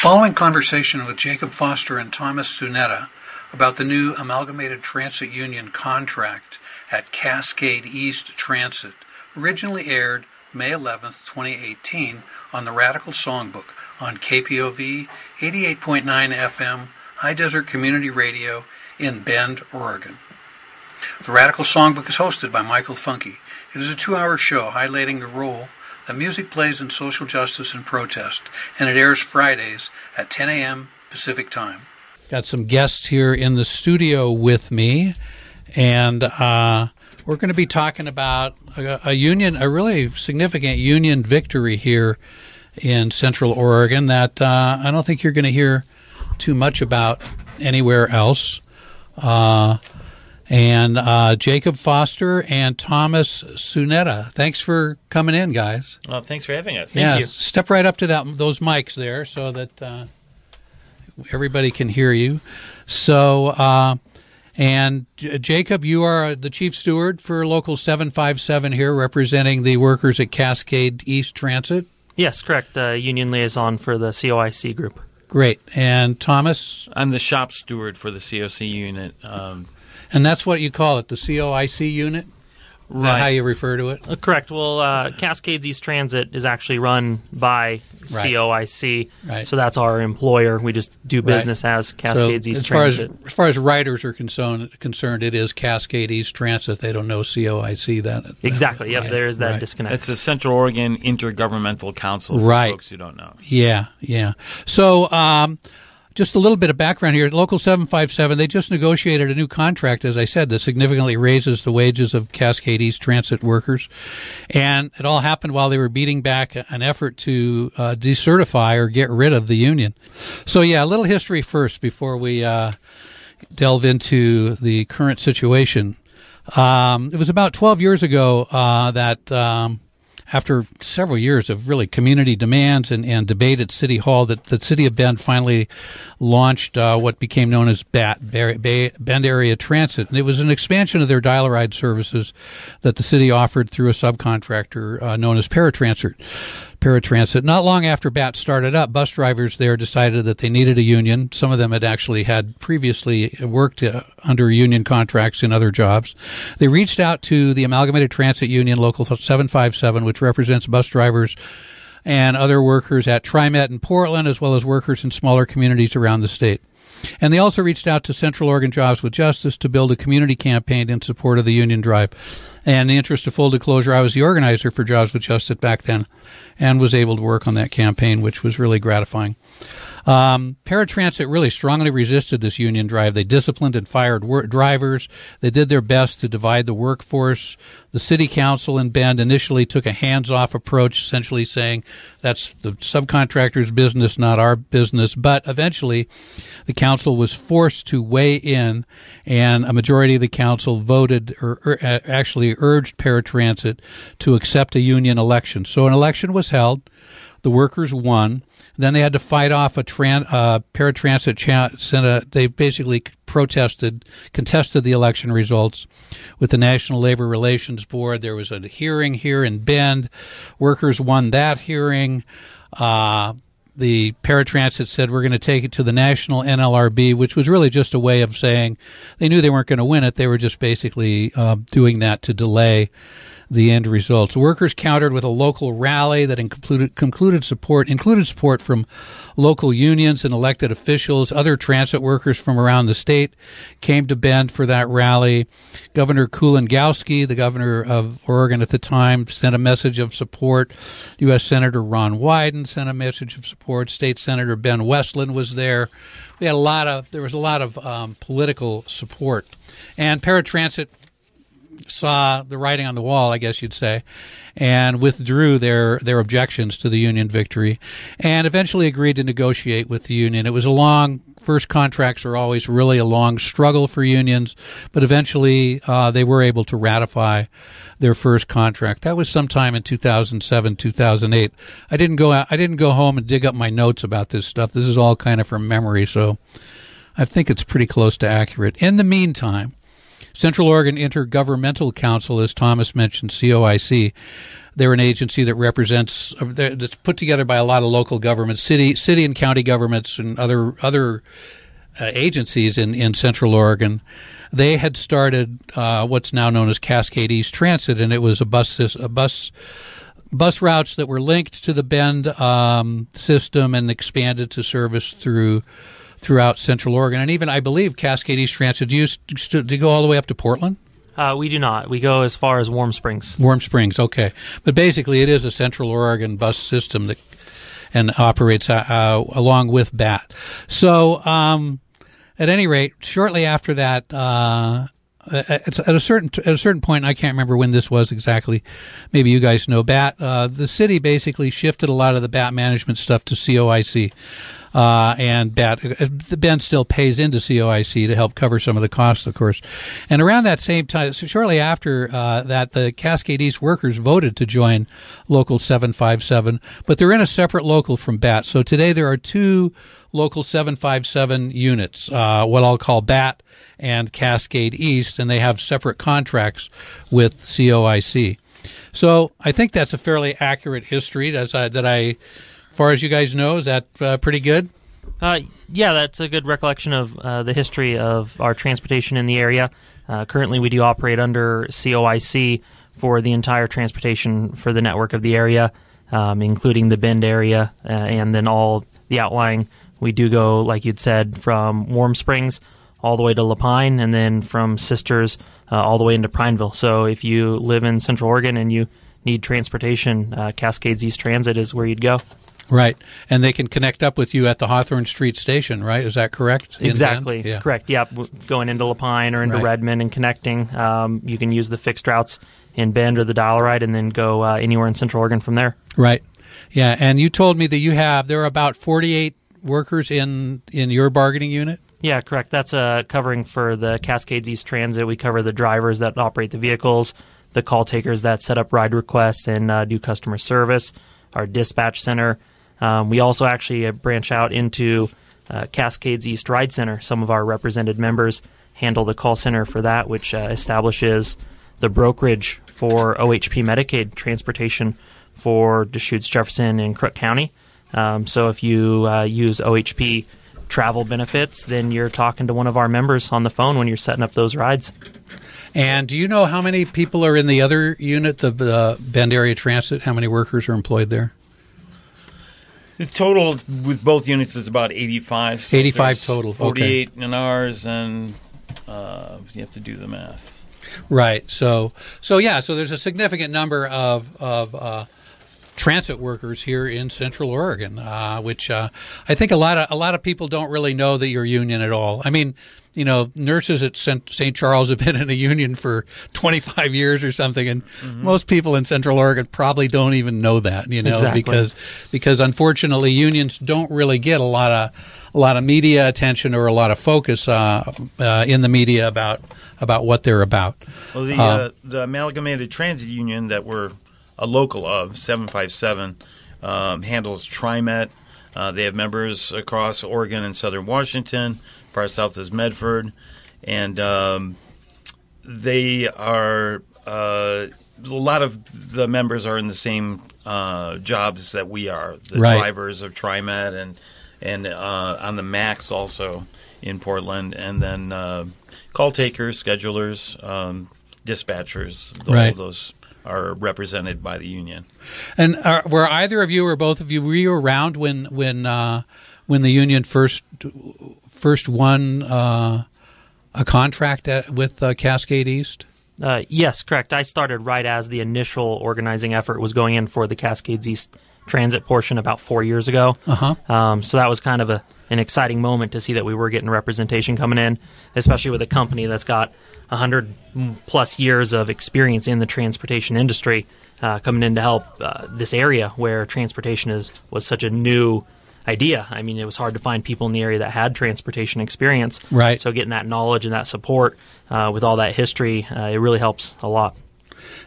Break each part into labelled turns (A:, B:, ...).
A: following conversation with Jacob Foster and Thomas Tsuneta about the new Amalgamated Transit Union contract at Cascade East Transit originally aired May 11, 2018 on the Radical Songbook on KPOV 88.9 FM High Desert Community Radio in Bend, Oregon. The Radical Songbook is hosted by Michael Funky. It is a two hour show highlighting the role that music plays in social justice and protest, and it airs Fridays at 10 a.m. Pacific Time. Got some guests here in the studio with me, and uh, we're going to be talking about a, a, union, a really significant union victory here in Central Oregon that uh, I don't think you're going to hear too much about anywhere else. Uh, and uh, Jacob Foster and Thomas Tsuneta. Thanks for coming in, guys.
B: Well, thanks for having us.
A: Thank yeah,
B: you.
A: step right up to that those mics there so that uh, everybody can hear you. So, uh, and J- Jacob, you are the chief steward for Local 757 here, representing the workers at Cascade East Transit.
C: Yes, correct. Uh, union liaison for the COIC group.
A: Great. And Thomas?
B: I'm the shop steward for the COC unit. Um,
A: and that's what you call it, the COIC unit? Is right. how you refer to it?
C: Uh, correct. Well, uh, Cascades East Transit is actually run by right. COIC, right. so that's our employer. We just do business right. as Cascades so East
A: as far
C: Transit.
A: As, as far as riders are concerned, concerned, it is Cascade East Transit. They don't know COIC. That, that
C: exactly. Yep. There is that disconnect.
B: It's the Central Oregon Intergovernmental Council. For
A: right.
B: Folks who don't know.
A: Yeah. Yeah. So. Um, just a little bit of background here. Local 757, they just negotiated a new contract, as I said, that significantly raises the wages of Cascade East transit workers. And it all happened while they were beating back an effort to uh, decertify or get rid of the union. So, yeah, a little history first before we uh, delve into the current situation. Um, it was about 12 years ago uh, that. Um, after several years of really community demands and, and debate at City Hall, that the city of Bend finally launched uh, what became known as BAT, Bend Area Transit. And it was an expansion of their dial ride services that the city offered through a subcontractor uh, known as Paratransit paratransit. Not long after BAT started up, bus drivers there decided that they needed a union. Some of them had actually had previously worked uh, under union contracts in other jobs. They reached out to the Amalgamated Transit Union Local 757, which represents bus drivers and other workers at TriMet in Portland, as well as workers in smaller communities around the state. And they also reached out to Central Oregon Jobs with Justice to build a community campaign in support of the union drive. And in the interest of full disclosure, I was the organizer for Jobs with Justice back then and was able to work on that campaign, which was really gratifying. Um, paratransit really strongly resisted this union drive. They disciplined and fired wor- drivers. They did their best to divide the workforce. The city council in Bend initially took a hands-off approach, essentially saying that's the subcontractor's business, not our business. But eventually, the council was forced to weigh in, and a majority of the council voted, or, or actually urged paratransit to accept a union election. So an election was held. The workers won. Then they had to fight off a tran- uh, paratransit. Cha- they basically protested, contested the election results with the National Labor Relations Board. There was a hearing here in Bend. Workers won that hearing. Uh, the paratransit said we're going to take it to the national NLRB, which was really just a way of saying they knew they weren't going to win it. They were just basically uh, doing that to delay the end results. Workers countered with a local rally that included, concluded support included support from local unions and elected officials. Other transit workers from around the state came to Bend for that rally. Governor Kulongoski, the governor of Oregon at the time, sent a message of support. U.S. Senator Ron Wyden sent a message of support. State Senator Ben Westlund was there. We had a lot of there was a lot of um, political support, and paratransit saw the writing on the wall, I guess you'd say, and withdrew their, their objections to the union victory and eventually agreed to negotiate with the union. It was a long, first contracts are always really a long struggle for unions, but eventually uh, they were able to ratify their first contract. That was sometime in 2007, 2008. I didn't go out, I didn't go home and dig up my notes about this stuff. This is all kind of from memory, so I think it's pretty close to accurate. In the meantime, Central Oregon Intergovernmental Council, as Thomas mentioned, COIC, they're an agency that represents that's put together by a lot of local governments, city city and county governments, and other other uh, agencies in in Central Oregon. They had started uh, what's now known as Cascade East Transit, and it was a bus a bus bus routes that were linked to the Bend um, system and expanded to service through throughout Central Oregon, and even I believe Cascade East Transit. Do you, do you go all the way up to Portland?
C: Uh, we do not. We go as far as Warm Springs.
A: Warm Springs, okay. But basically, it is a Central Oregon bus system that and operates uh, uh, along with BAT. So, um, at any rate, shortly after that, uh, at, at, a certain at a certain point, I can't remember when this was exactly. Maybe you guys know. BAT. Uh, the city basically shifted a lot of the BAT management stuff to COIC. Uh, and that the Bend still pays into COIC to help cover some of the costs, of course. And around that same time, so shortly after uh, that, the Cascade East workers voted to join Local 757, but they're in a separate local from BAT. So today there are two Local 757 units, uh, what I'll call BAT and Cascade East, and they have separate contracts with COIC. So I think that's a fairly accurate history I, that I far as you guys know, is that uh, pretty good?
C: Uh, yeah, that's a good recollection of uh, the history of our transportation in the area. Uh, currently, we do operate under COIC for the entire transportation for the network of the area, um, including the Bend area uh, and then all the outlying. We do go, like you'd said, from Warm Springs all the way to La Pine, and then from Sisters uh, all the way into Prineville. So if you live in Central Oregon and you need transportation, Cascades East Transit is where you'd go.
A: Right. And they can connect up with you at the Hawthorne Street station, right? Is that correct?
C: Exactly. Yeah. Correct. Yep. Going into La Pine or into right. Redmond and connecting. Um, you can use the fixed routes in Bend or the Dial-A-Ride and then go uh, anywhere in Central Oregon from there.
A: Right. Yeah. And you told me that you have, there are about 48 workers in, in your bargaining unit?
C: Yeah, correct. That's uh, covering for the Cascades East Transit. We cover the drivers that operate the vehicles, the call takers that set up ride requests and uh, do customer service, our dispatch center, um, we also actually uh, branch out into uh, Cascades East Ride Center. Some of our represented members handle the call center for that, which uh, establishes the brokerage for OHP Medicaid transportation for Deschutes, Jefferson, and Crook County. Um, so if you uh, use OHP travel benefits, then you're talking to one of our members on the phone when you're setting up those rides.
A: And do you know how many people are in the other unit, the uh, Bend Area Transit? How many workers are employed there?
B: The total with both units is about 85.
A: So 85 total.
B: 48 okay. in ours, and uh, you have to do the math.
A: Right. So, so yeah. So there's a significant number of of uh, transit workers here in Central Oregon, uh, which uh, I think a lot of a lot of people don't really know that you're union at all. I mean, you know, nurses at St. Charles have been in a union for 25 years or something, and mm-hmm. most people in Central Oregon probably don't even know that, you know,
C: exactly.
A: because because unfortunately unions don't really get a lot of a lot of media attention or a lot of focus uh, uh, in the media about about what they're about.
B: Well, the uh, uh the Amalgamated Transit Union that we're a local of 757 um, handles TriMet. Uh, they have members across Oregon and Southern Washington far south is Medford, and um, they are uh, a lot of the members are in the same uh, jobs that we are. The
A: right.
B: drivers of TriMet and and uh, on the Max also in Portland, and then uh, call takers, schedulers, um, dispatchers. All right. those are represented by the union.
A: And are, were either of you or both of you were you around when when uh, when the union first first won uh, a contract at, with uh, Cascade East?
C: Uh, yes, correct. I started right as the initial organizing effort was going in for the Cascades East transit portion about four years ago.
A: Uh-huh.
C: Um, so that was kind of a, an exciting moment to see that we were getting representation coming in, especially with a company that's got 100 plus years of experience in the transportation industry uh, coming in to help uh, this area where transportation is was such a new idea. I mean, it was hard to find people in the area that had transportation experience.
A: Right.
C: So getting that knowledge and that support uh, with all that history, uh, it really helps a lot.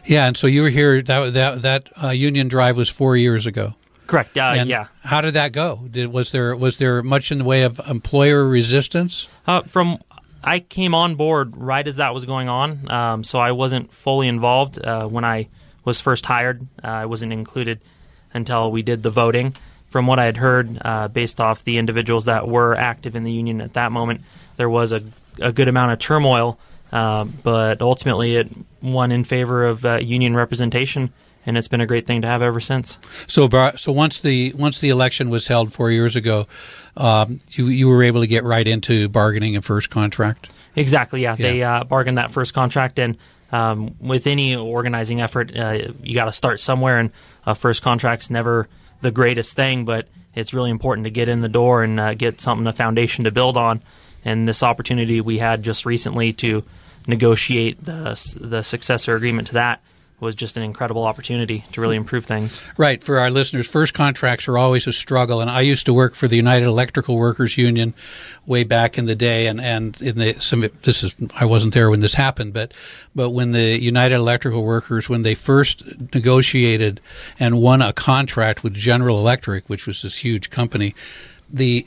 A: Yeah, and so you were here. That that that uh, Union Drive was four years ago.
C: Correct. Uh, yeah.
A: How did that go? Did was there was there much in the way of employer resistance?
C: Uh, from I came on board right as that was going on, um, so I wasn't fully involved uh, when I was first hired. Uh, I wasn't included until we did the voting. From what I had heard, uh, based off the individuals that were active in the union at that moment, there was a, a good amount of turmoil, uh, but ultimately it won in favor of uh, union representation and it's been a great thing to have ever since.
A: So, so once the once the election was held four years ago, um, you you were able to get right into bargaining a first contract.
C: Exactly. Yeah, yeah. they uh, bargained that first contract, and um, with any organizing effort, uh, you got to start somewhere, and a first contract's never the greatest thing, but it's really important to get in the door and uh, get something a foundation to build on. And this opportunity we had just recently to negotiate the the successor agreement to that was just an incredible opportunity to really improve things.
A: Right. For our listeners, first contracts are always a struggle. And I used to work for the United Electrical Workers Union way back in the day. And, and in the, some, this is, I wasn't there when this happened, but, but when the United Electrical Workers, when they first negotiated and won a contract with General Electric, which was this huge company, the,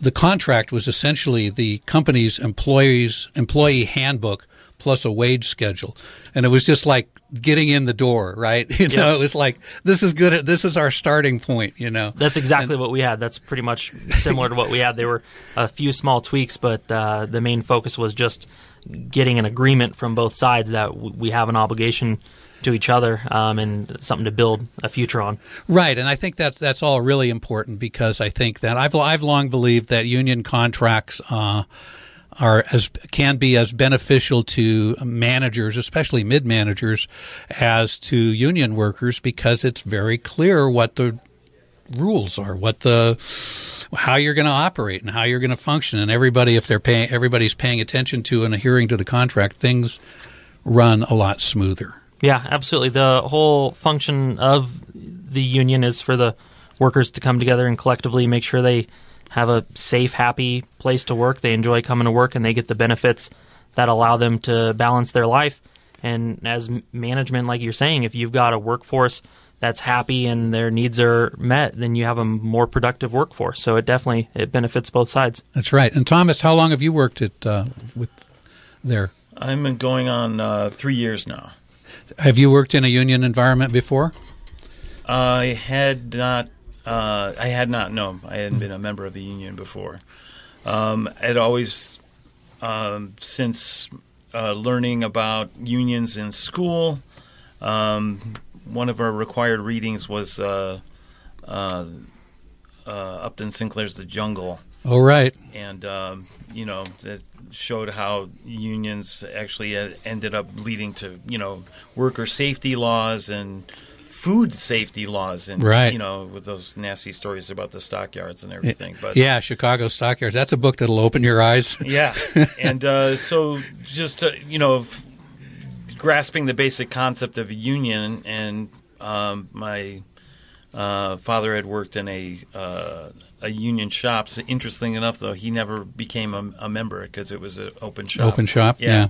A: the contract was essentially the company's employees employee handbook plus a wage schedule. And it was just like getting in the door, right? You know, yep. it was like, this is good. This is our starting point, you know?
C: That's exactly and, what we had. That's pretty much similar to what we had. There were a few small tweaks, but uh, the main focus was just getting an agreement from both sides that we have an obligation to each other um, and something to build a future on.
A: Right, and I think that that's all really important because I think that I've I've long believed that union contracts. Uh, are as can be as beneficial to managers, especially mid managers, as to union workers because it's very clear what the rules are, what the how you're going to operate and how you're going to function, and everybody if they're paying everybody's paying attention to and adhering to the contract, things run a lot smoother.
C: Yeah, absolutely. The whole function of the union is for the workers to come together and collectively make sure they have a safe, happy place to work. They enjoy coming to work and they get the benefits that allow them to balance their life. And as management, like you're saying, if you've got a workforce that's happy and their needs are met, then you have a more productive workforce. So it definitely it benefits both sides.
A: That's right. And Thomas, how long have you worked at uh, with there?
B: I'm been going on uh, three years now.
A: Have you worked in a union environment before?
B: I had not uh, I had not known. I hadn't been a member of the union before. Um, I'd always, um, since uh, learning about unions in school, um, one of our required readings was uh, uh, uh Upton Sinclair's The Jungle.
A: Oh, right.
B: And, um, you know, that showed how unions actually ended up leading to, you know, worker safety laws and food safety laws and right. you know with those nasty stories about the stockyards and everything but
A: yeah chicago stockyards that's a book that'll open your eyes
B: yeah and uh, so just uh, you know grasping the basic concept of a union and um, my uh, father had worked in a uh, a union shop. So interesting enough, though, he never became a, a member because it was an open shop.
A: Open shop, yeah. yeah.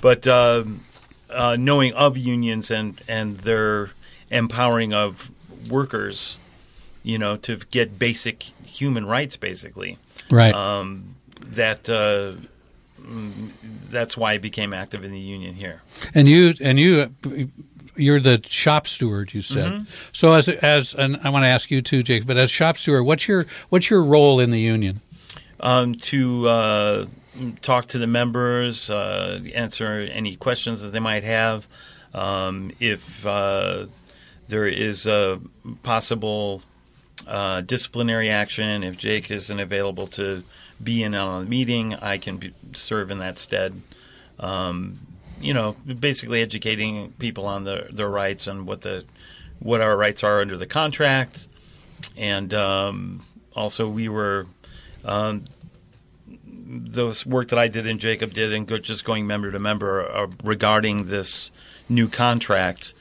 B: But um, uh, knowing of unions and and their empowering of workers, you know, to get basic human rights, basically.
A: Right.
B: Um, that uh, mm, that's why I became active in the union here.
A: And you and you you're the shop steward. You said mm-hmm. so. As as and I want to ask you too, Jake. But as shop steward, what's your what's your role in the union?
B: Um, to uh, talk to the members, uh, answer any questions that they might have. Um, if uh, there is a possible uh, disciplinary action. If Jake isn't available to be in on the meeting, I can be, serve in that stead. Um, you know, basically educating people on the, their rights and what the what our rights are under the contract, and um, also we were um, the work that I did and Jacob did and just going member to member uh, regarding this new contract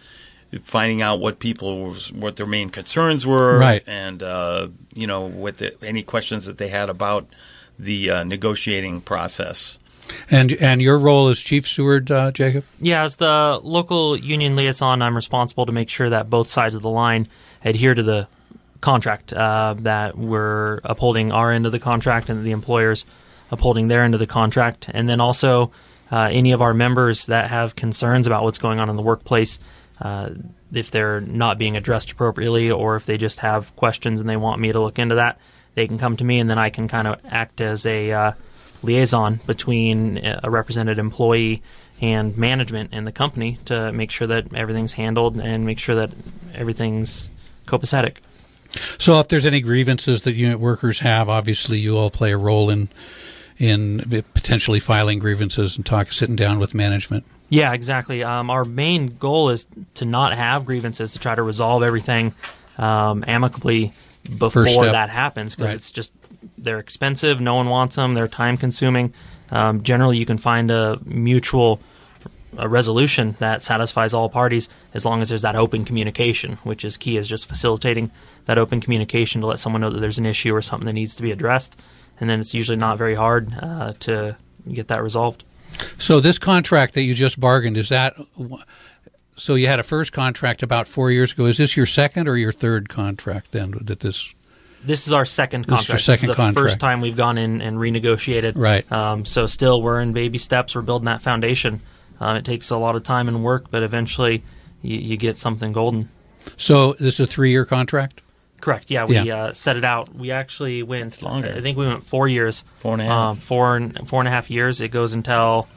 B: finding out what people what their main concerns were,
A: right.
B: and uh, you know what the, any questions that they had about the uh, negotiating process.
A: And and your role as chief steward, uh, Jacob?
C: Yeah, as the local union liaison, I'm responsible to make sure that both sides of the line adhere to the contract uh, that we're upholding our end of the contract and the employers upholding their end of the contract, and then also uh, any of our members that have concerns about what's going on in the workplace uh, if they're not being addressed appropriately or if they just have questions and they want me to look into that, they can come to me and then I can kind of act as a uh, liaison between a represented employee and management in the company to make sure that everything's handled and make sure that everything's copacetic.
A: So, if there's any grievances that unit workers have, obviously you all play a role in in potentially filing grievances and talk, sitting down with management.
C: Yeah, exactly. Um, our main goal is to not have grievances, to try to resolve everything um, amicably before that happens, because right. it's just they're expensive. No one wants them. They're time consuming. Um, generally, you can find a mutual a resolution that satisfies all parties as long as there's that open communication, which is key, is just facilitating that open communication to let someone know that there's an issue or something that needs to be addressed. And then it's usually not very hard uh, to get that resolved.
A: So this contract that you just bargained is that so you had a first contract about four years ago. Is this your second or your third contract then that this?
C: This is our second contract.
A: This is, second
C: this is the
A: contract.
C: first time we've gone in and renegotiated.
A: Right.
C: Um, so still we're in baby steps. We're building that foundation. Uh, it takes a lot of time and work, but eventually you, you get something golden.
A: So this is a three-year contract.
C: Correct. Yeah, we yeah. Uh, set it out. We actually went
B: it's longer.
C: I think we went four years.
B: Four and a half. Um,
C: four and four and a half years. It goes until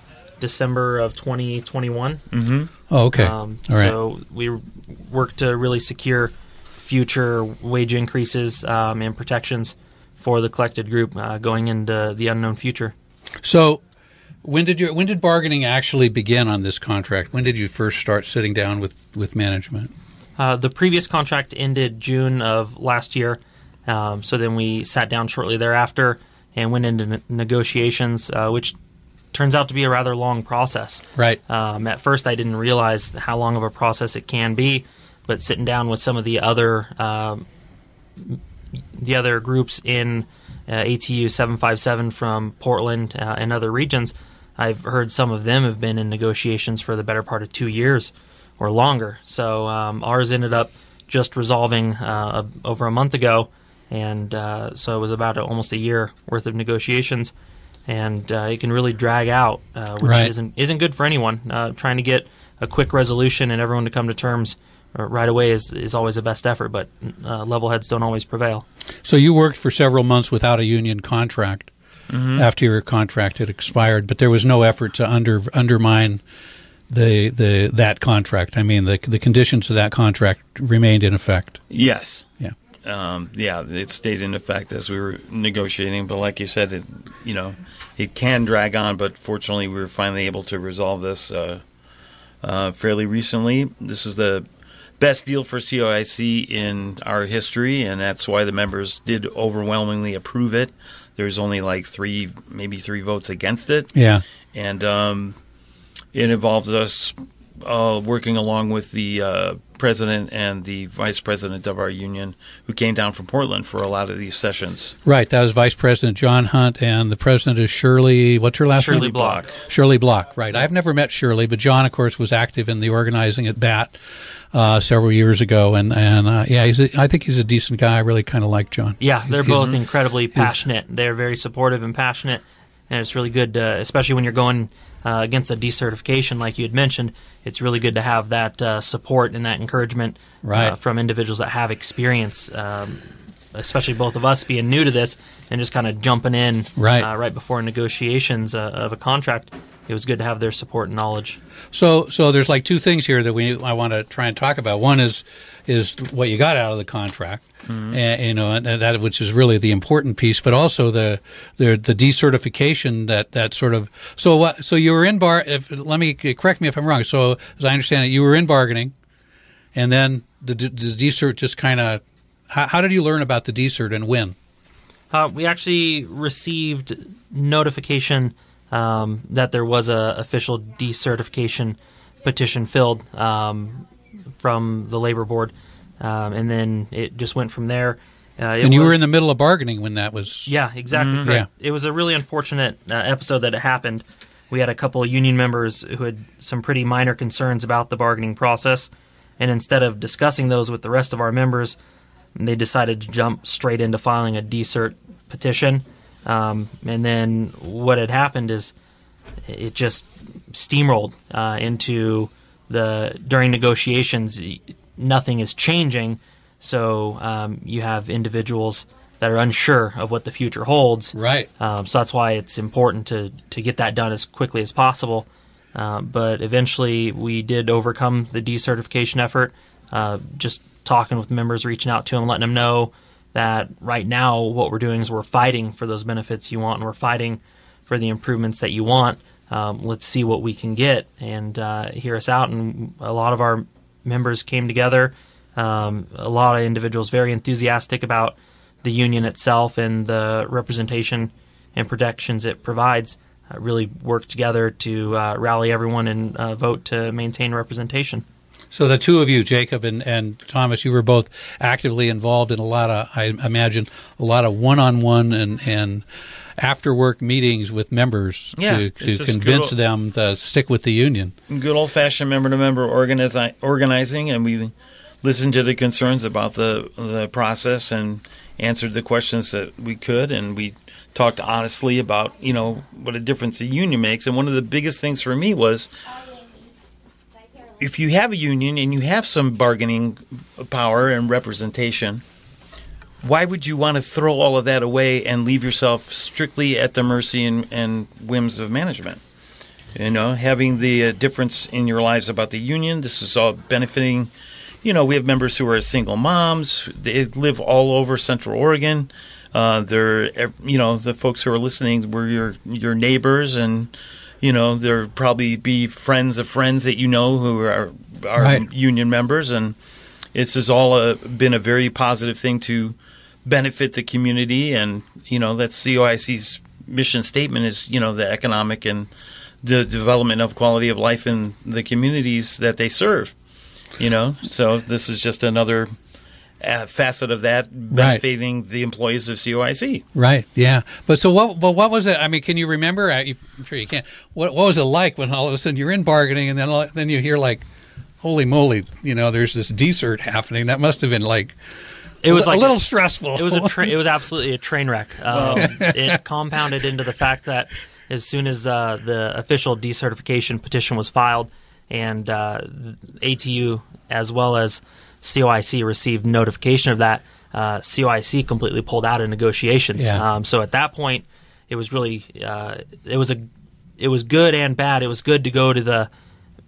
C: December of 2021.
B: Mm-hmm.
A: Oh, okay. Um,
C: All right. So we work to really secure future wage increases um, and protections for the collected group uh, going into the unknown future.
A: So when did you when did bargaining actually begin on this contract? When did you first start sitting down with with management?
C: Uh, the previous contract ended June of last year, um, so then we sat down shortly thereafter and went into ne- negotiations, uh, which turns out to be a rather long process.
A: Right.
C: Um, at first, I didn't realize how long of a process it can be, but sitting down with some of the other um, the other groups in uh, ATU 757 from Portland uh, and other regions I've heard some of them have been in negotiations for the better part of two years or longer. So um, ours ended up just resolving uh, over a month ago, and uh, so it was about a, almost a year worth of negotiations, and uh, it can really drag out, uh, which
A: right.
C: isn't isn't good for anyone. Uh, trying to get a quick resolution and everyone to come to terms uh, right away is, is always a best effort, but level heads don't always prevail.
A: So you worked for several months without a union contract mm-hmm. after your contract had expired, but there was no effort to under undermine the the that contract. I mean, the the conditions of that contract remained in effect.
B: Yes.
A: Yeah.
B: Um, yeah, it stayed in effect as we were negotiating. But like you said, it you know it can drag on. But fortunately, we were finally able to resolve this uh, uh, fairly recently. This is the best deal for COIC in our history, and that's why the members did overwhelmingly approve it there's only like three, maybe three votes against it.
A: Yeah.
B: And um, it involves us uh, working along with the uh, president and the vice president of our union, who came down from Portland for a lot of these sessions.
A: Right, that was Vice President John Hunt, and the president is Shirley. What's her last
C: Shirley
A: name?
C: Shirley Block.
A: Shirley Block. Right. I've never met Shirley, but John, of course, was active in the organizing at BAT uh, several years ago, and and uh, yeah, he's a, I think he's a decent guy. I really kind of like John.
C: Yeah, they're he's, both incredibly passionate. They're very supportive and passionate, and it's really good, to, especially when you're going uh, against a decertification, like you had mentioned. It's really good to have that uh, support and that encouragement uh,
A: right.
C: from individuals that have experience. Um, especially both of us being new to this and just kind of jumping in
A: right,
C: uh, right before negotiations uh, of a contract it was good to have their support and knowledge.
A: So, so there's like two things here that we I want to try and talk about. One is is what you got out of the contract, mm-hmm. and, you know, and that which is really the important piece, but also the the, the decertification that that sort of. So what? So you were in bar. If, let me correct me if I'm wrong. So as I understand it, you were in bargaining, and then the the decert just kind of. How, how did you learn about the decert and when?
C: Uh, we actually received notification um, that there was a official decertification petition filled um, from the labor board, um, and then it just went from there.
A: Uh, and you was, were in the middle of bargaining when that was.
C: Yeah, exactly. Mm-hmm. Yeah. It was a really unfortunate uh, episode that it happened. We had a couple of union members who had some pretty minor concerns about the bargaining process, and instead of discussing those with the rest of our members, they decided to jump straight into filing a decert petition. Um, and then what had happened is it just steamrolled uh, into the during negotiations, nothing is changing. So um, you have individuals that are unsure of what the future holds.
A: Right.
C: Um, so that's why it's important to to get that done as quickly as possible. Uh, but eventually, we did overcome the decertification effort. Uh, just talking with members, reaching out to them, letting them know that right now what we're doing is we're fighting for those benefits you want, and we're fighting for the improvements that you want. Um, let's see what we can get and uh, hear us out. And a lot of our members came together. Um, a lot of individuals very enthusiastic about the union itself and the representation and protections it provides. Uh, really work together to uh, rally everyone and uh, vote to maintain representation.
A: So the two of you, Jacob and, and Thomas, you were both actively involved in a lot of, I imagine, a lot of one-on-one and and after work meetings with members
B: Yeah,
A: to, to convince
B: good
A: them to stick with the union.
B: good old fashioned member to member organizing, and we listened to the concerns about the the process and answered the questions that we could, and we talked honestly about you know what a difference a union makes. And one of the biggest things for me was if you have a union and you have some bargaining power and representation. Why would you want to throw all of that away and leave yourself strictly at the mercy and, and whims of management? You know, having the uh, difference in your lives about the union. This is all benefiting. You know, we have members who are single moms. They live all over Central Oregon. Uh, they're, you know, the folks who are listening were your your neighbors, and you know, there probably be friends of friends that you know who are are
A: Right.
B: union members, and this has all uh, been a very positive thing to benefit the community, and you know, that's COIC's mission statement is you know the economic and the development of quality of life in the communities that they serve. You know, so this is just another uh, facet of that benefiting the employees of COIC.
A: Right. Yeah. But so what? But what was it? I mean, can you remember? I, i'm sure you can. What What was it like when all of a sudden you're in bargaining and then then you hear like, "Holy moly!" You know, there's this decert happening. That must have been like
C: It was
A: a
C: like
A: little stressful.
C: It was a tra- it was absolutely a train wreck. Um, it compounded into the fact that as soon as uh, the official decertification petition was filed, and uh, ATU as well as COIC received notification of that, uh, COIC completely pulled out of negotiations.
A: Yeah.
C: Um, so at that point, it was really uh, it was a it was good and bad. It was good to go to the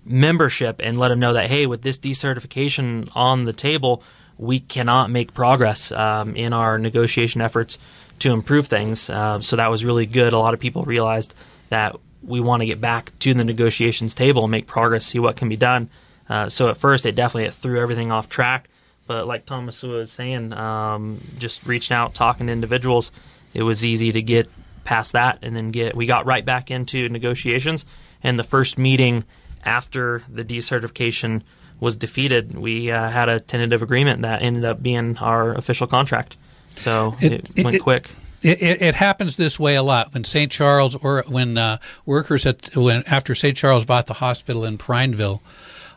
C: membership and let them know that hey, with this decertification on the table, we cannot make progress um, in our negotiation efforts to improve things. Uh, so that was really good. A lot of people realized that we want to get back to the negotiations table and make progress, see what can be done. Uh, so at first, it definitely it threw everything off track. But like Thomas was saying, um, just reaching out, talking to individuals, it was easy to get past that and then get. We got right back into negotiations. And the first meeting after the decertification was defeated, we uh, had a tentative agreement that ended up being our official contract. So
A: It-
C: it,
A: it-
C: went
A: it-
C: quick.
A: It, it, it happens this way a lot when St. Charles or when uh, workers at when after St. Charles bought the hospital in Prineville,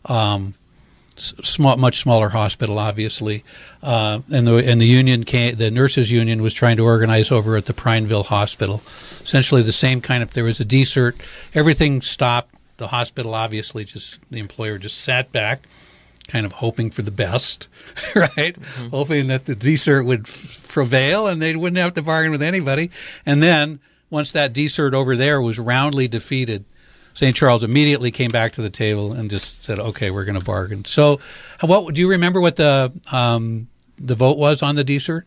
A: um, small, much smaller hospital, obviously, uh, and the and the union came, the nurses union was trying to organize over at the Prineville hospital, essentially the same kind of. There was a decert, everything stopped. The hospital obviously just the employer just sat back kind of hoping for the best, right? Hoping that the decert would f- prevail and they wouldn't have to bargain with anybody. And then once that decert over there was roundly defeated, St. Charles immediately came back to the table and just said, "Okay, we're going to bargain." So, what do you remember? What the um, the vote was on the decert?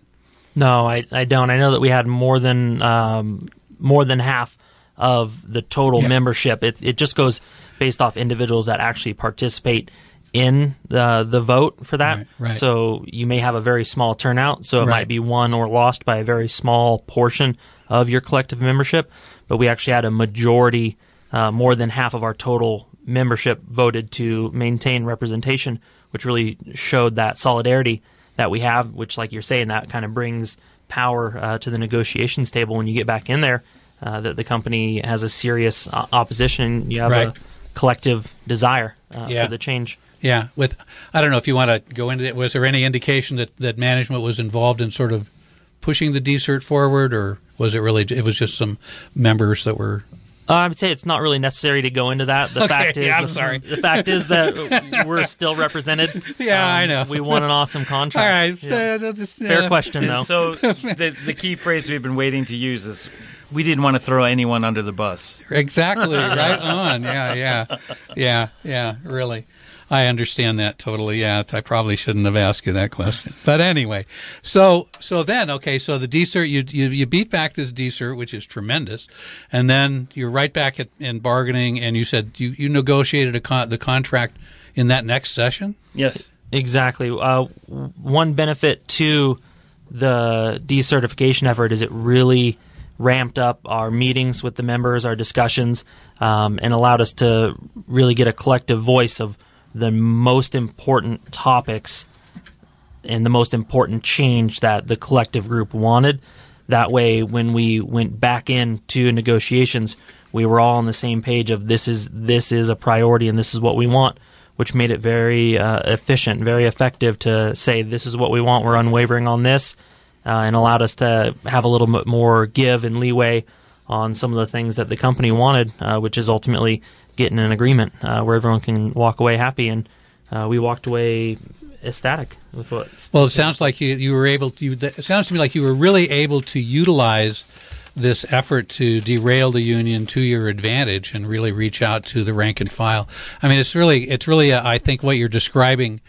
C: No, I, I don't. I know that we had more than um, more than half of the total
A: Yeah.
C: membership. It it just goes based off individuals that actually participate in the the vote for that.
A: Right, right.
C: So you may have a very small turnout, so it
A: Right.
C: might be won or lost by a very small portion of your collective membership. But we actually had a majority, uh, more than half of our total membership voted to maintain representation, which really showed that solidarity that we have. Which, like you're saying, that kind of brings power uh, to the negotiations table when you get back in there. Uh, that the company has a serious uh, opposition. You have
A: Right.
C: a collective desire uh,
A: Yeah.
C: for the change.
A: Yeah, with I don't know if you want to go into it. Was there any indication that that management was involved in sort of pushing the decert forward, or was it really it was just some members that were
C: Uh, I would say it's not really necessary to go into that. The
A: Okay,
C: fact is,
A: yeah, I'm
C: the,
A: sorry.
C: the fact is that we're still represented. Um,
A: Yeah, I know.
C: We won an awesome contract.
A: right.
C: Yeah.
A: so, just,
C: Fair question, though.
B: So the the key phrase we've been waiting to use is we didn't want to throw anyone under the bus.
A: Exactly. right on. Yeah, yeah, yeah, yeah. Really, I understand that totally. Yeah, I probably shouldn't have asked you that question. But anyway, so so then okay, so the decert you you, you beat back this decert, which is tremendous, and then you're right back at, in bargaining, and you said you you negotiated a con- the contract in that next session.
B: Yes.
C: Exactly. Uh, one benefit to the decertification effort is it really ramped up our meetings with the members, our discussions, um, and allowed us to really get a collective voice of the most important topics and the most important change that the collective group wanted. That way, when we went back into negotiations, we were all on the same page of this is this is a priority and this is what we want, which made it very uh, efficient, very effective to say this is what we want. We're unwavering on this, and allowed us to have a little bit more give and leeway on some of the things that the company wanted, uh, which is ultimately getting an agreement uh, where everyone can walk away happy. And uh, we walked away ecstatic with what
A: Well, it sounds like you you were able to. You, it sounds to me like you were really able to utilize this effort to derail the union to your advantage and really reach out to the rank and file. I mean, it's really it's really uh, I think what you're describing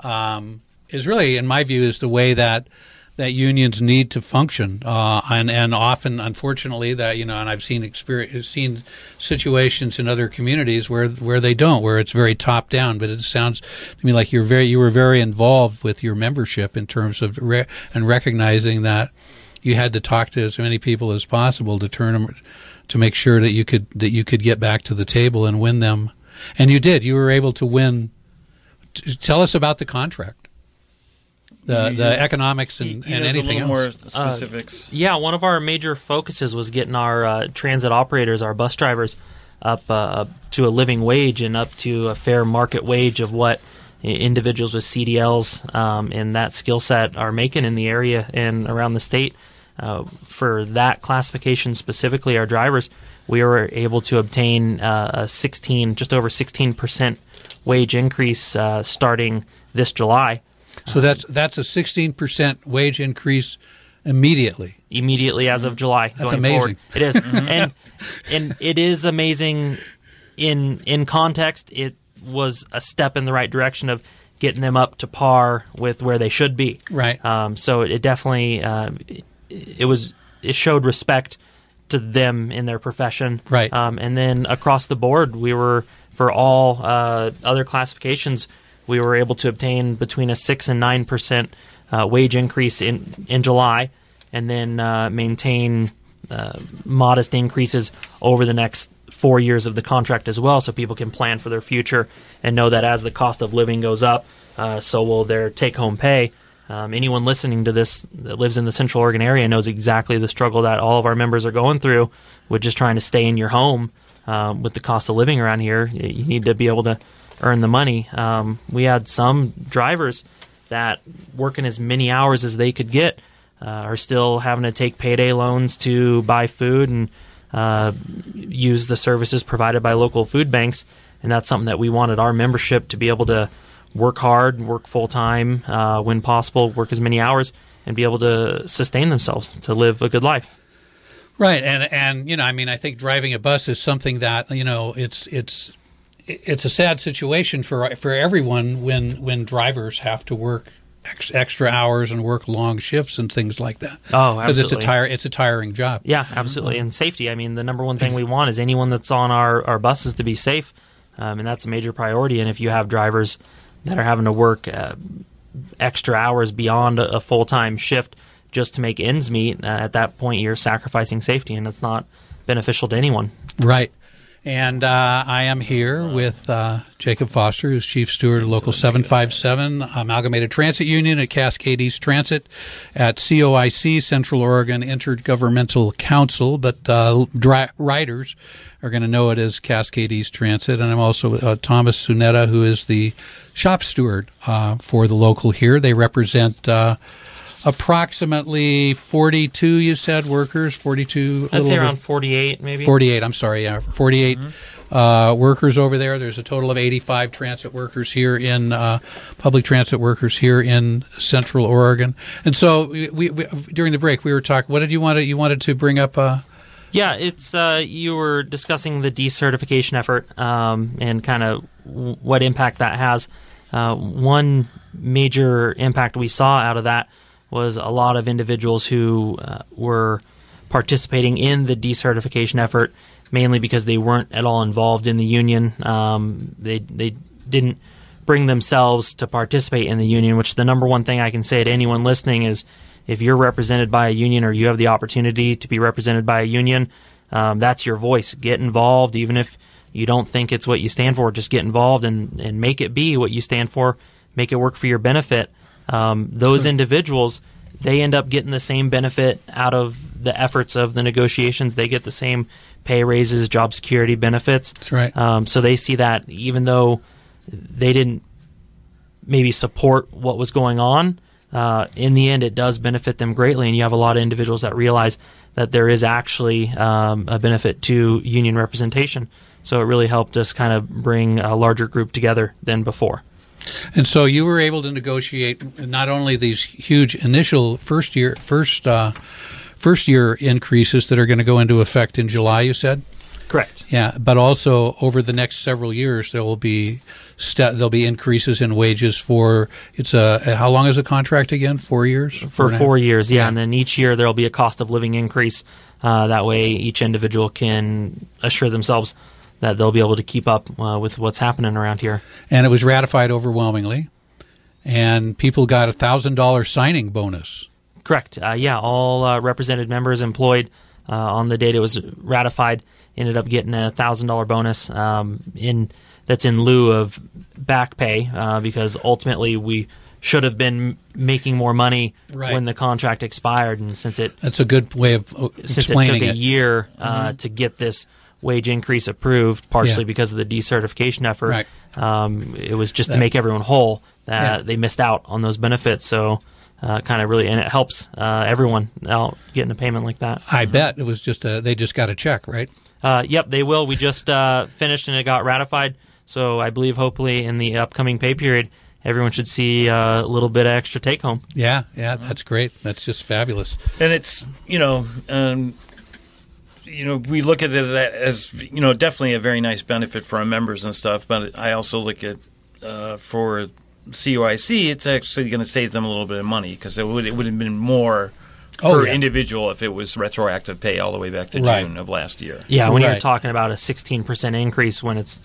A: um, is really, in my view, is the way that that unions need to function, uh, and and often, unfortunately, that you know, and I've seen experience, seen situations in other communities where where they don't, where it's very top down. But it sounds to me like you're very you were very involved with your membership in terms of re- and recognizing that you had to talk to as many people as possible to turn them to make sure that you could that you could get back to the table and win them, and you did. You were able to win. T- tell us about the contract, the the economics and,
B: He, he
A: and anything
B: a little
A: else.
B: more specifics.
C: Yeah, one of our major focuses was getting our uh, transit operators, our bus drivers, up uh, to a living wage and up to a fair market wage of what individuals with CDLs um, and that skill set are making in the area and around the state. Uh, for that classification specifically, our drivers, we were able to obtain uh, a 16, just over 16 percent wage increase uh, starting this July.
A: So that's that's a sixteen percent wage increase immediately.
C: immediately as of July.
A: That's
C: going
A: amazing.
C: Forward. It is, and and it is amazing. In in context, it was a step in the right direction of getting them up to par with where they should be.
A: Right.
C: Um, so it definitely um, it, it was it showed respect to them in their profession.
A: Right.
C: Um, and then across the board, we were for all uh, other classifications, we were able to obtain between a six and nine percent uh, wage increase in in July, and then uh, maintain uh, modest increases over the next four years of the contract as well, so people can plan for their future and know that as the cost of living goes up, uh, so will their take home pay. Um, anyone listening to this that lives in the Central Oregon area knows exactly the struggle that all of our members are going through with just trying to stay in your home um, with the cost of living around here. You need to be able to earn the money. Um, we had some drivers that working as many hours as they could get uh, are still having to take payday loans to buy food and uh, use the services provided by local food banks. And that's something that we wanted our membership to be able to work hard, work full time uh, when possible, work as many hours, and be able to sustain themselves to live a good life.
A: Right, and and you know, I mean, I think driving a bus is something that you know, it's it's it's a sad situation for for everyone when when drivers have to work ex, extra hours and work long shifts and things like that.
C: Oh,
A: because it's a tire it's a tiring job.
C: Yeah, absolutely. And safety. I mean, the number one thing we want is anyone that's on our, our buses to be safe. Um, and that's a major priority. And if you have drivers that are having to work uh, extra hours beyond a, a full time shift just to make ends meet, uh, at that point you're sacrificing safety, and it's not beneficial to anyone.
A: Right. And uh, I am here with uh, Jacob Foster, who's Chief Steward of Local 757 Amalgamated Transit Union at Cascade East Transit at COIC, Central Oregon Intergovernmental Council, but uh, dri- riders are going to know it as Cascade East Transit. And I'm also uh, Thomas Tsuneta, who is the shop steward uh, for the local here. They represent. Approximately 42, you said, workers, 42?
C: I'd say around 48, maybe.
A: 48, I'm sorry, yeah, 48
C: Mm-hmm.
A: uh, workers over there. There's a total of 85 transit workers here in, uh, public transit workers here in Central Oregon. And so we, we, we during the break, we were talking, what did you want to, you wanted to bring up? Uh,
C: Yeah, it's uh, you were discussing the decertification effort um, and kind of w- what impact that has. Uh, one major impact we saw out of that was a lot of individuals who uh, were participating in the decertification effort, mainly because they weren't at all involved in the union. Um, they they didn't bring themselves to participate in the union. Which the number one thing I can say to anyone listening is, if you're represented by a union or you have the opportunity to be represented by a union, um, that's your voice. Get involved, even if you don't think it's what you stand for. Just get involved and and make it be what you stand for. Make it work for your benefit. Um, those individuals, they end up getting the same benefit out of the efforts of the negotiations. They get the same pay raises, job security benefits.
A: That's right.
C: Um, so they see that even though they didn't maybe support what was going on, uh, in the end, it does benefit them greatly. And you have a lot of individuals that realize that there is actually um, a benefit to union representation. So it really helped us kind of bring a larger group together than before.
A: And so you were able to negotiate not only these huge initial first year first uh, first year increases that are going to go into effect in July. You said,
C: Correct.
A: yeah, but also over the next several years there will be st- there'll be increases in wages for it's a how long is a contract again? Four years
C: for
A: and
C: four years. Yeah,
A: Yeah.
C: and then each year there will be a cost of living increase. Uh, that way, each individual can assure themselves that they'll be able to keep up uh, with what's happening around here.
A: and it was ratified overwhelmingly, and people got a thousand dollar signing bonus.
C: Correct. Uh, yeah, all uh, represented members employed uh, on the date it was ratified ended up getting a thousand dollar bonus um, in that's in lieu of back pay uh, because ultimately we should have been making more money
A: Right.
C: when the contract expired, and since it
A: That's a good way of uh,
C: since it took
A: explaining
C: a
A: it. Mm-hmm.
C: year uh, to get this wage increase approved, partially
A: Yeah.
C: because of the decertification effort.
A: Right.
C: Um, it was just
A: That-
C: to make everyone whole that
A: Yeah.
C: they missed out on those benefits. So, uh, kind of really, and it helps uh, everyone out getting a payment like that.
A: I bet it was just a, they just got a check, right?
C: Uh, yep, they will. We just uh, finished and it got ratified. So I believe, hopefully, in the upcoming pay period, everyone should see uh, a little bit of extra take home.
A: Yeah, yeah, that's great. That's just fabulous.
B: and it's you know um, you know we look at it as you know definitely a very nice benefit for our members and stuff but i also look at uh, for COIC, it's actually going to save them a little bit of money because it would it would have been more
A: Oh,
B: per
A: yeah.
B: individual if it was retroactive pay all the way back to
A: Right.
B: June of last year.
C: Yeah, when you're talking about a 16% increase when it's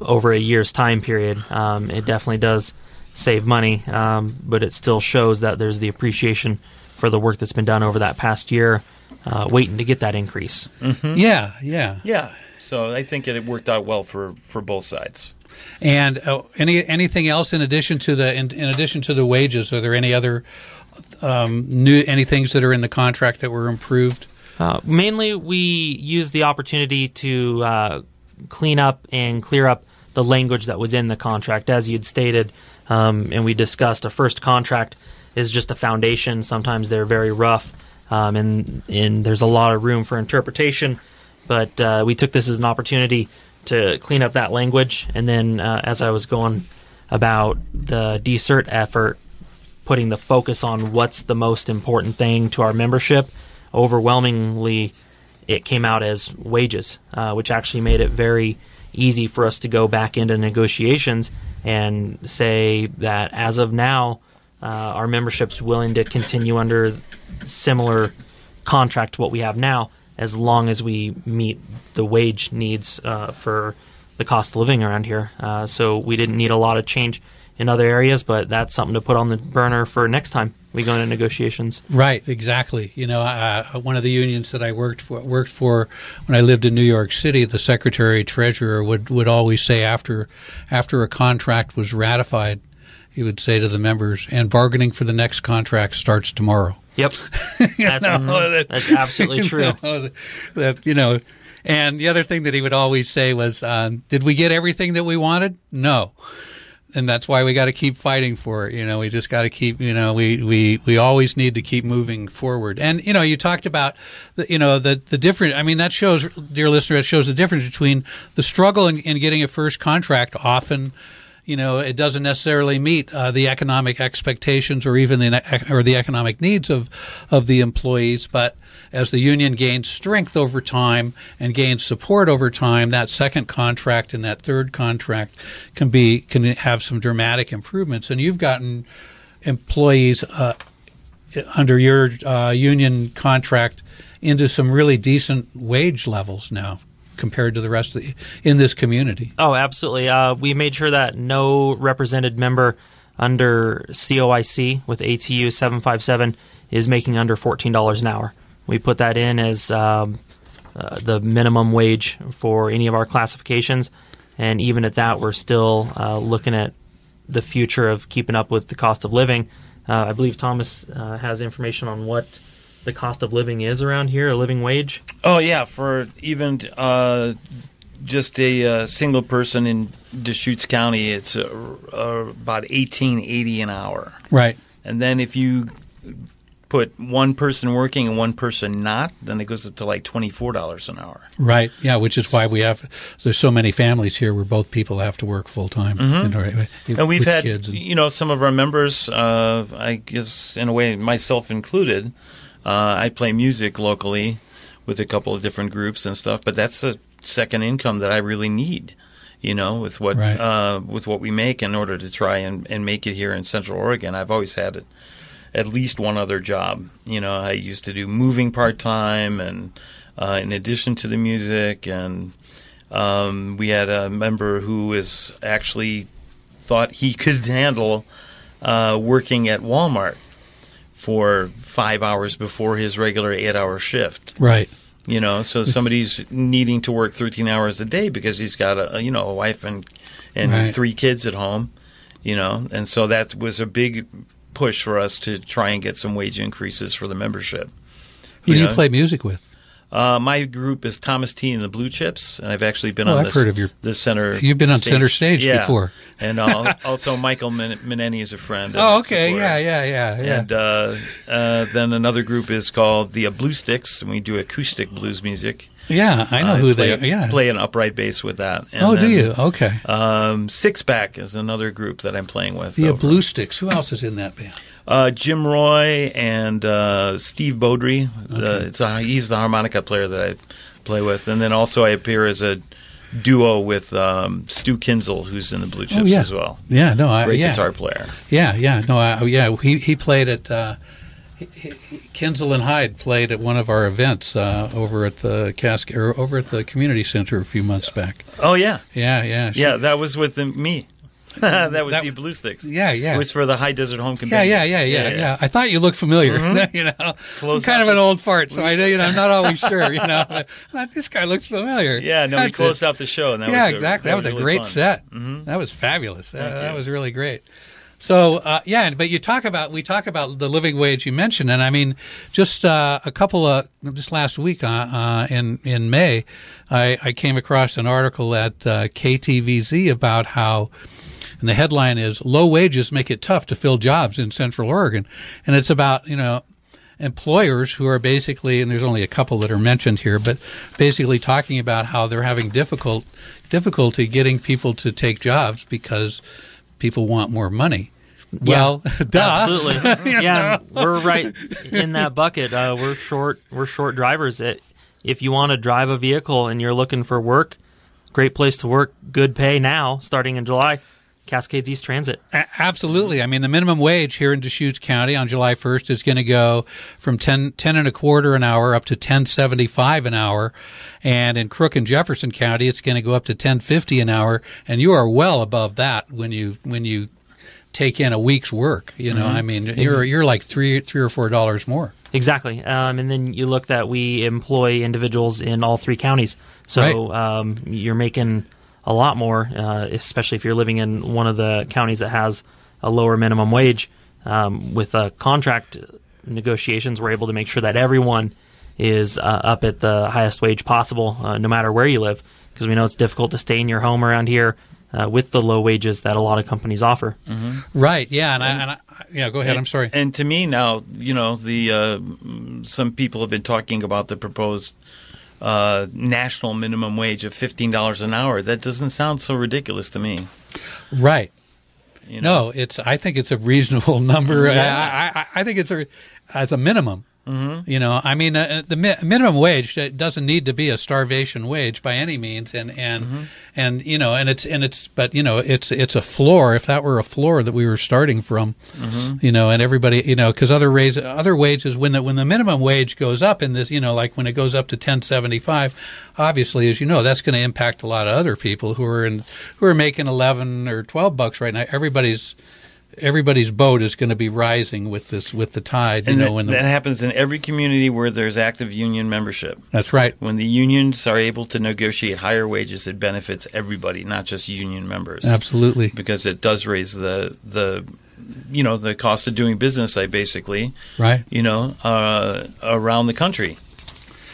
C: over a year's time period, um, it definitely does save money, um, but it still shows that there's the appreciation for the work that's been done over that past year, uh, waiting to get that increase.
A: Yeah, yeah.
B: Yeah, so I think it worked out well for for both sides.
A: And uh, any anything else in addition to the in, in addition to the wages? Are there any other um, new any things that are in the contract that were improved?
C: Uh, mainly, we use the opportunity to uh, clean up and clear up the language that was in the contract, as you'd stated, um, and we discussed. A first contract is just a foundation. Sometimes they're very rough, um, and and there's a lot of room for interpretation. But uh, we took this as an opportunity to clean up that language, and then uh, as I was going about the decert effort, putting the focus on what's the most important thing to our membership, overwhelmingly it came out as wages, uh, which actually made it very easy for us to go back into negotiations and say that as of now, uh, our membership's willing to continue under similar contract to what we have now, as long as we meet the wage needs uh, for the cost of living around here. Uh, so we didn't need a lot of change in other areas, but that's something to put on the burner for next time we go into negotiations.
A: Right, exactly. You know, uh, one of the unions that I worked for worked for when I lived in New York City, the secretary treasurer would would always say after after a contract was ratified, he would say to the members, "And bargaining for the next contract starts tomorrow."
C: Yep, that's,
A: know,
C: mhm,
A: that-
C: that's absolutely true.
A: Know, that you know, and the other thing that he would always say was, um, "Did we get everything that we wanted? No." and that's why we got to keep fighting for it. You know, we just got to keep, you know, we, we, we always need to keep moving forward. And, you know, you talked about the, you know, the, the different, I mean, that shows, dear listener, it shows the difference between the struggle in, in getting a first contract often, you know, it doesn't necessarily meet uh, the economic expectations or even the or the economic needs of of the employees. But as the union gains strength over time and gains support over time, that second contract and that third contract can be can have some dramatic improvements. And you've gotten employees uh, under your uh, union contract into some really decent wage levels now compared to the rest of the in this community.
C: Oh, absolutely. Uh, we made sure that no represented member under COIC with ATU 757 is making under $14 an hour. We put that in as um, uh, the minimum wage for any of our classifications. And even at that, we're still uh, looking at the future of keeping up with the cost of living. Uh, I believe Thomas uh, has information on what the cost of living is around here, a living wage?
B: Oh yeah, for even uh, just a uh, single person in Deschutes County, it's uh, uh, about eighteen eighty an hour.
A: Right.
B: And then if you put one person working and one person not, then it goes up to like twenty four dollars an hour.
A: Right. Yeah, which is why we have there's so many families here where both people have to work full time.
B: Mm-hmm. And we've had and, you know some of our members, uh, I guess in a way myself included. Uh, I play music locally with a couple of different groups and stuff, but that's a second income that I really need. You know, with what right. uh, with what we make in order to try and, and make it here in Central Oregon. I've always had it, at least one other job. You know, I used to do moving part time, and uh, in addition to the music, and um, we had a member who who is actually thought he could handle uh, working at Walmart for five hours before his regular eight hour shift.
A: Right.
B: You know, so somebody's needing to work 13 hours a day because he's got a, you know, a wife and, and right. three kids at home, you know, and so that was a big push for us to try and get some wage increases for the membership.
A: Who you do know? you play music with?
B: Uh, my group is Thomas T and the Blue Chips, and I've actually been oh, on
A: I've heard of your,
B: the center.
A: You've been on
B: stage.
A: center stage
B: yeah.
A: before,
B: and uh, also Michael Meneni is a friend.
A: Oh, okay, yeah, yeah, yeah,
B: yeah. And uh, uh, then another group is called the Blue Sticks, and we do acoustic blues music.
A: Yeah, I know who
B: play,
A: they. are. Yeah,
B: play an upright bass with that.
A: And oh, then, do you? Okay.
B: Um, Six Pack is another group that I'm playing with.
A: The Blue Sticks. Who else is in that band?
B: Uh, Jim Roy and uh, Steve Beaudry. Okay. A, he's the harmonica player that I play with, and then also I appear as a duo with um, Stu Kinzel, who's in the Blue Chips
A: oh, yeah.
B: as well.
A: Yeah, no, I,
B: great
A: yeah.
B: guitar player.
A: Yeah, yeah, no, I, yeah. He he played at. Uh, Kinzel and Hyde played at one of our events uh, over at the Cascade or over at the community center a few months back.
B: Oh yeah,
A: yeah, yeah,
B: yeah. That was with me. that was that, the Blue Sticks.
A: Yeah, yeah.
B: It was for the High Desert Home.
A: Yeah, yeah, yeah, yeah, yeah. yeah. I thought you looked familiar. Mm-hmm. you know, Close I'm kind of an old fart, so I, you know, I'm not always sure. You know, but, this guy looks familiar.
B: Yeah, no, That's we closed it. out the show, and that
A: yeah,
B: was
A: exactly.
B: A,
A: that,
B: that,
A: was, a great
B: fun.
A: set.
B: Mm-hmm.
A: That was fabulous. Uh, that was really great. So uh, yeah, but you talk about we talk about the living wage you mentioned, and I mean, just uh, a couple of just last week uh, uh in in May, I, I, came across an article at uh, KTVZ about how and the headline is "Low Wages Make It Tough to Fill Jobs in Central Oregon," and it's about you know employers who are basically, and there's only a couple that are mentioned here, but basically talking about how they're having difficult difficulty getting people to take jobs because people want more money. Well,
C: yeah,
A: duh.
C: Absolutely. yeah, we're right in that bucket. Uh, we're short. We're short drivers. It, if you want to drive a vehicle and you're looking for work, great place to work. Good pay now, starting in July. Cascades East Transit.
A: A- absolutely. I mean, the minimum wage here in Deschutes County on July 1st is going to go from 10, 10 and a quarter an hour up to 1075 an hour. And in Crook and Jefferson County, it's going to go up to 1050 an hour. And you are well above that when you, when you take in a week's work. You know, mm-hmm. I mean, you're, you're like three, three or four dollars more.
C: Exactly. Um, and then you look that we employ individuals in all three counties. So right. um, you're making a lot more, uh, especially if you're living in one of the counties that has a lower minimum wage. Um, with uh, contract negotiations, we're able to make sure that everyone is uh, up at the highest wage possible, uh, no matter where you live, because we know it's difficult to stay in your home around here. uh, with the low wages that a lot of companies offer.
A: Right. Yeah. And, I, and I, yeah. Go ahead. I'm sorry.
B: And to me now, you know, the uh, some people have been talking about the proposed uh, national minimum wage of fifteen dollars an hour. That doesn't sound so ridiculous to me.
A: Right.
B: You know?
A: No, it's. I think it's a reasonable number.
B: Yeah.
A: I, I, I think it's a as a minimum.
B: Mm-hmm.
A: You know, I mean, uh, the mi- minimum wage uh, doesn't need to be a starvation wage by any means, and and
B: Mm-hmm.
A: and you know, and it's and it's, but you know, it's it's a floor. If that were a floor that we were starting from,
B: Mm-hmm.
A: you know, and everybody, you know, because other raise other wages when the when the minimum wage goes up in this, you know, like when it goes up to ten seventy five, obviously, as you know, that's going to impact a lot of other people who are in who are making eleven or twelve bucks right now. Everybody's everybody's boat is going to be rising with this with the tide. You
B: And
A: know,
B: that,
A: when the,
B: that happens in every community where there's active union membership.
A: that's right.
B: When the unions are able to negotiate higher wages, it benefits everybody, not just union members.
A: Absolutely.
B: because it does raise the the you know the cost of doing business. I basically
A: Right.
B: you know uh, around the country.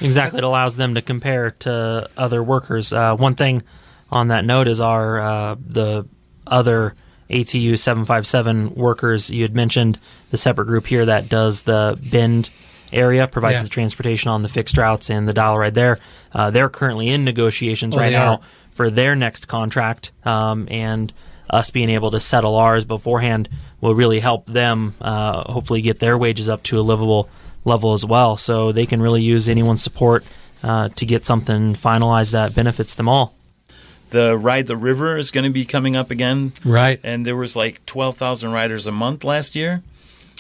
C: Exactly. It allows them to compare to other workers. Uh, one thing on that note is our uh, the other ATU 757 workers. You had mentioned the separate group here that does the Bend area, provides
A: Yeah.
C: the transportation on the fixed routes and the dial ride there. Uh, they're currently in negotiations
A: Oh,
C: right now
A: are.
C: for their next contract, um, and us being able to settle ours beforehand will really help them uh, hopefully get their wages up to a livable level as well. So they can really use anyone's support uh, to get something finalized that benefits them all.
B: The ride the river is going to be coming up again,
A: Right.
B: and there was like twelve thousand riders a month last year,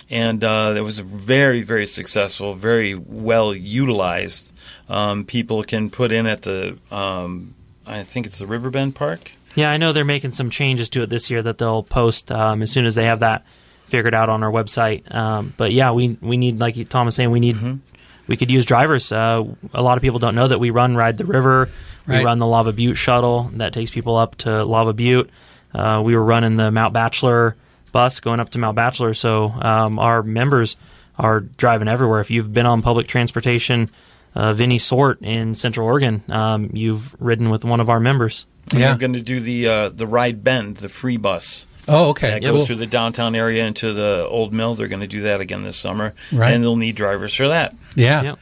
B: and uh, it was very very successful, very well utilized. Um, people can put in at the um, I think it's the Riverbend Park.
C: Yeah, I know they're making some changes to it this year that they'll post um, as soon as they have that figured out on our website. Um, but yeah, we we need like Tom was saying, we need we could use drivers. Uh, a lot of people don't know that we run Ride the River. We run the Lava Butte shuttle that takes people up to Lava Butte. Uh, we were running the Mount Bachelor bus going up to Mount Bachelor. So um, our members are driving everywhere. If you've been on public transportation of any sort in Central Oregon, um, you've ridden with one of our members.
B: And
A: Yeah.
B: We're going to do the uh, the ride Bend, the free bus.
A: Oh, okay.
B: that
A: Cool.
B: goes through the downtown area into the old mill. They're going to do that again this summer,
A: Right.
B: and they'll need drivers for that.
A: Yeah.
C: Yep.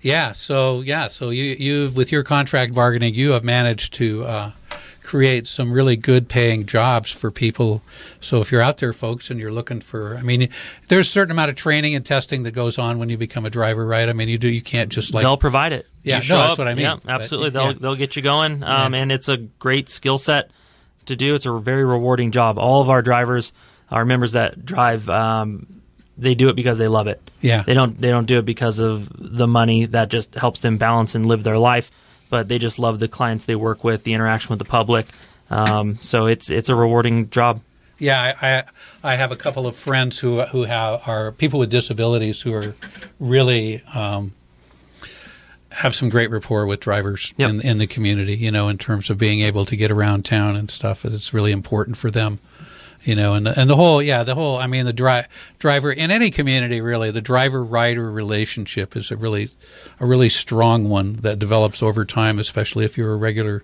A: Yeah. So yeah. So you you've with your contract bargaining, you have managed to uh, create some really good paying jobs for people. So if you're out there, folks, and you're looking for, I mean, there's a certain amount of training and testing that goes on when you become a driver, right? I mean, you do you can't just like
C: they'll provide it.
A: Yeah, no, that's
C: up,
A: what I mean.
C: Yeah,
A: But,
C: absolutely.
A: yeah.
C: They'll they'll get you going, um,
A: Yeah.
C: and it's a great skill set to do. It's a very rewarding job. All of our drivers, our members that drive, um, they do it because they love it.
A: Yeah.
C: They don't they don't do it because of the money that just helps them balance and live their life, but they just love the clients they work with, the interaction with the public. Um, so it's it's a rewarding job.
A: Yeah, I, I I have a couple of friends who who have are people with disabilities who are really um, have some great rapport with drivers
C: Yep.
A: in in the community. You know, in terms of being able to get around town and stuff, it's really important for them. You know, and and the whole yeah, the whole I mean the dri- driver in any community really the driver rider relationship is a really a really strong one that develops over time, especially if you're a regular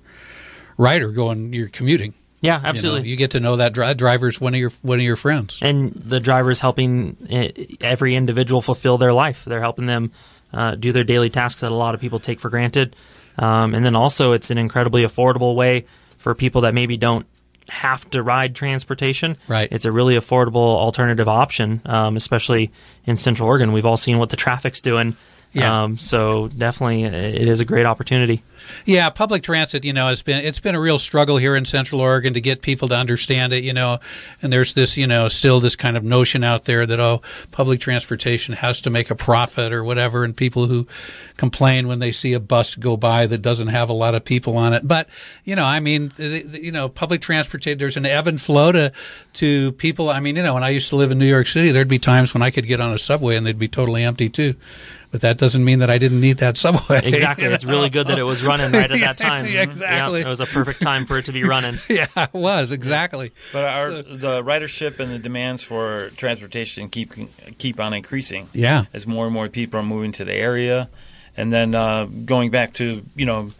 A: rider going you're commuting.
C: Yeah,
A: You know,
C: absolutely.
A: You, get to know that dri- driver's one of your one of your friends.
C: and the drivers helping eh, every individual fulfill their life. They're helping them uh, do their daily tasks that a lot of people take for granted. Um, and then also, it's an incredibly affordable way for people that maybe don't have to ride transportation.
A: Right.
C: It's a really affordable alternative option, um, especially in Central Oregon. We've all seen what the traffic's doing.
A: Yeah.
C: Um, so definitely, uh, it is a great opportunity.
A: Yeah, public transit, you know, has been it's been a real struggle here in Central Oregon to get people to understand it, you know. And there's this, you know, still this kind of notion out there that oh, public transportation has to make a profit or whatever and people who complain when they see a bus go by that doesn't have a lot of people on it. But, you know, I mean, you know, public transportation there's an ebb and flow to to people. I mean, you know, when I used to live in New York City, there'd be times when I could get on a subway and they'd be totally empty too. But that doesn't mean that I didn't need that subway.
C: Exactly. It's
A: know?
C: really good that it was running right at
A: Yeah,
C: that time.
A: yeah,
C: Mhm.
A: exactly.
C: it was a perfect time for it to be running.
A: yeah, it was exactly.
B: But our the ridership and the demands for transportation keep keep on increasing.
A: Yeah.
B: as more and more people are moving to the area, and then uh, going back to you know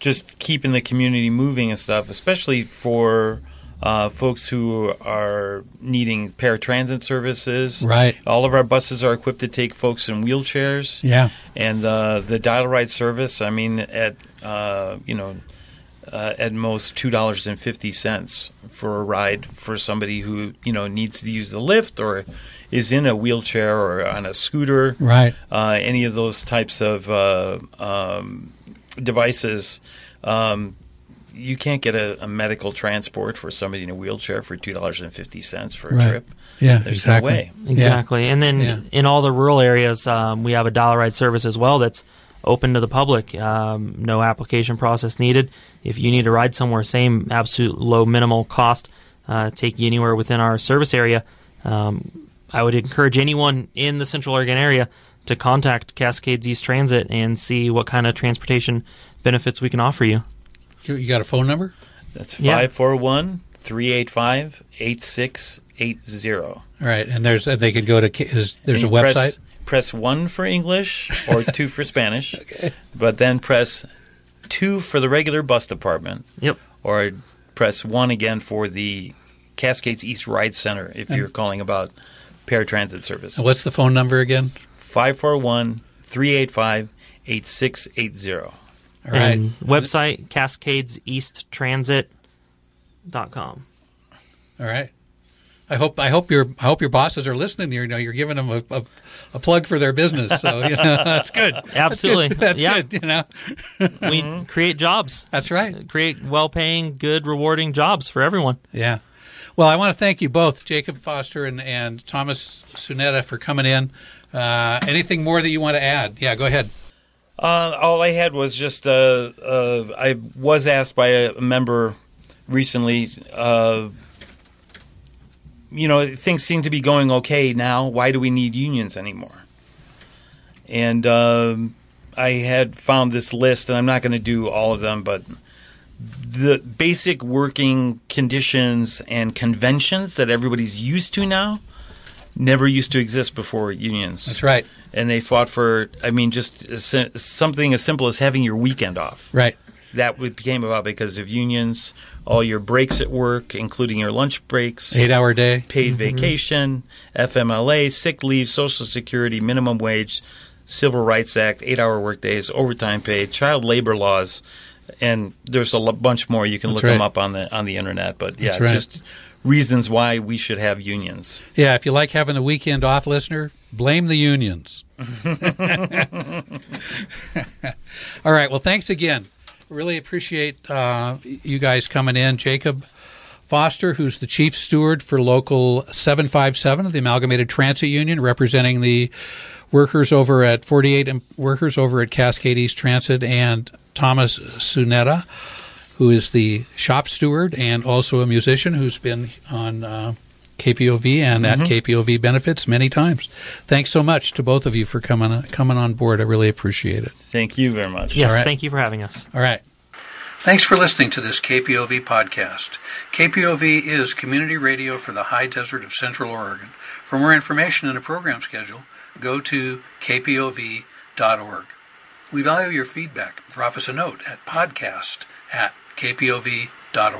B: just keeping the community moving and stuff, especially for uh, folks who are needing paratransit services.
A: Right.
B: All of our buses are equipped to take folks in wheelchairs.
A: Yeah.
B: And uh, the dial ride service, I mean, at uh, you know, uh, at most two dollars and fifty cents for a ride for somebody who you know needs to use the lift or is in a wheelchair or on a scooter.
A: Right.
B: Uh, any of those types of uh, um, devices. Um, you can't get a, a, medical transport for somebody in a wheelchair for two dollars and fifty cents for a
A: right.
B: trip.
A: Yeah,
B: There's
A: exactly.
B: no way.
C: Exactly.
A: Yeah.
C: And then
A: Yeah.
C: in all the rural areas, um, we have a dial ride service as well that's open to the public. Um, no application process needed. If you need to ride somewhere, same absolute low minimal cost, uh, take you anywhere within our service area. Um, I would encourage anyone in the Central Oregon area to contact Cascades East Transit and see what kind of transportation benefits we can offer you.
A: You, you got a phone number?
B: That's
C: Yeah.
B: 541 385 8680.
A: All right, and there's and they could go to is, there's a
B: And
A: website.
B: Press, press one for English or two for Spanish, but then press two for the regular bus department,
C: Yep.
B: or press one again for the Cascades East Ride Center if you're calling about paratransit service.
A: What's the phone number again?
B: 541 385 8680.
A: All right.
C: And website cascadeseasttransit.com.
A: All right. I hope I hope your I hope your bosses are listening. You know, you're giving them a, a, a plug for their business, so you know, that's good.
C: Absolutely.
A: That's
C: yeah.
A: good. You know,
C: We create jobs.
A: that's right.
C: Create well-paying, good, rewarding jobs for everyone.
A: Yeah. Well, I want to thank you both, Jacob Foster and, and Thomas Tsuneta, for coming in. Uh, anything more that you want to add? Yeah, go ahead.
B: Uh, all I had was just uh, uh, I was asked by a member recently. Uh, you know, things seem to be going okay now. Why do we need unions anymore? And um, I had found this list, and I'm not going to do all of them, but the basic working conditions and conventions that everybody's used to now never used to exist before unions
A: That's right.
B: and they fought for i mean just something as simple as having your weekend off
A: Right.
B: that became about because of unions all your breaks at work including your lunch breaks
A: Eight hour day.
B: paid mm-hmm. vacation fmla sick leave social security minimum wage civil rights act eight hour work days overtime pay child labor laws and there's a l- bunch more you can
A: That's
B: look them up on the on the internet but yeah
A: right.
B: just reasons why we should have unions
A: Yeah, if you like having the weekend off, listener, blame the unions. All right. Well, thanks again. Really appreciate uh, you guys coming in. Jacob Foster, who's the chief steward for Local 757 of the Amalgamated Transit Union, representing the workers over at 48 em- workers over at Cascade East Transit, and Thomas Tsuneta, who is the shop steward and also a musician who's been on uh, KPOV and at KPOV benefits many times. Thanks so much to both of you for coming coming on board. I really appreciate it.
B: thank you very much
C: Yes,
A: All right.
C: thank you for having us.
A: All right. Thanks for listening to this KPOV podcast. KPOV is community radio for the high desert of Central Oregon. For more information and a program schedule, go to kpov.org. We value your feedback. Drop us a note at podcast at kpov.org.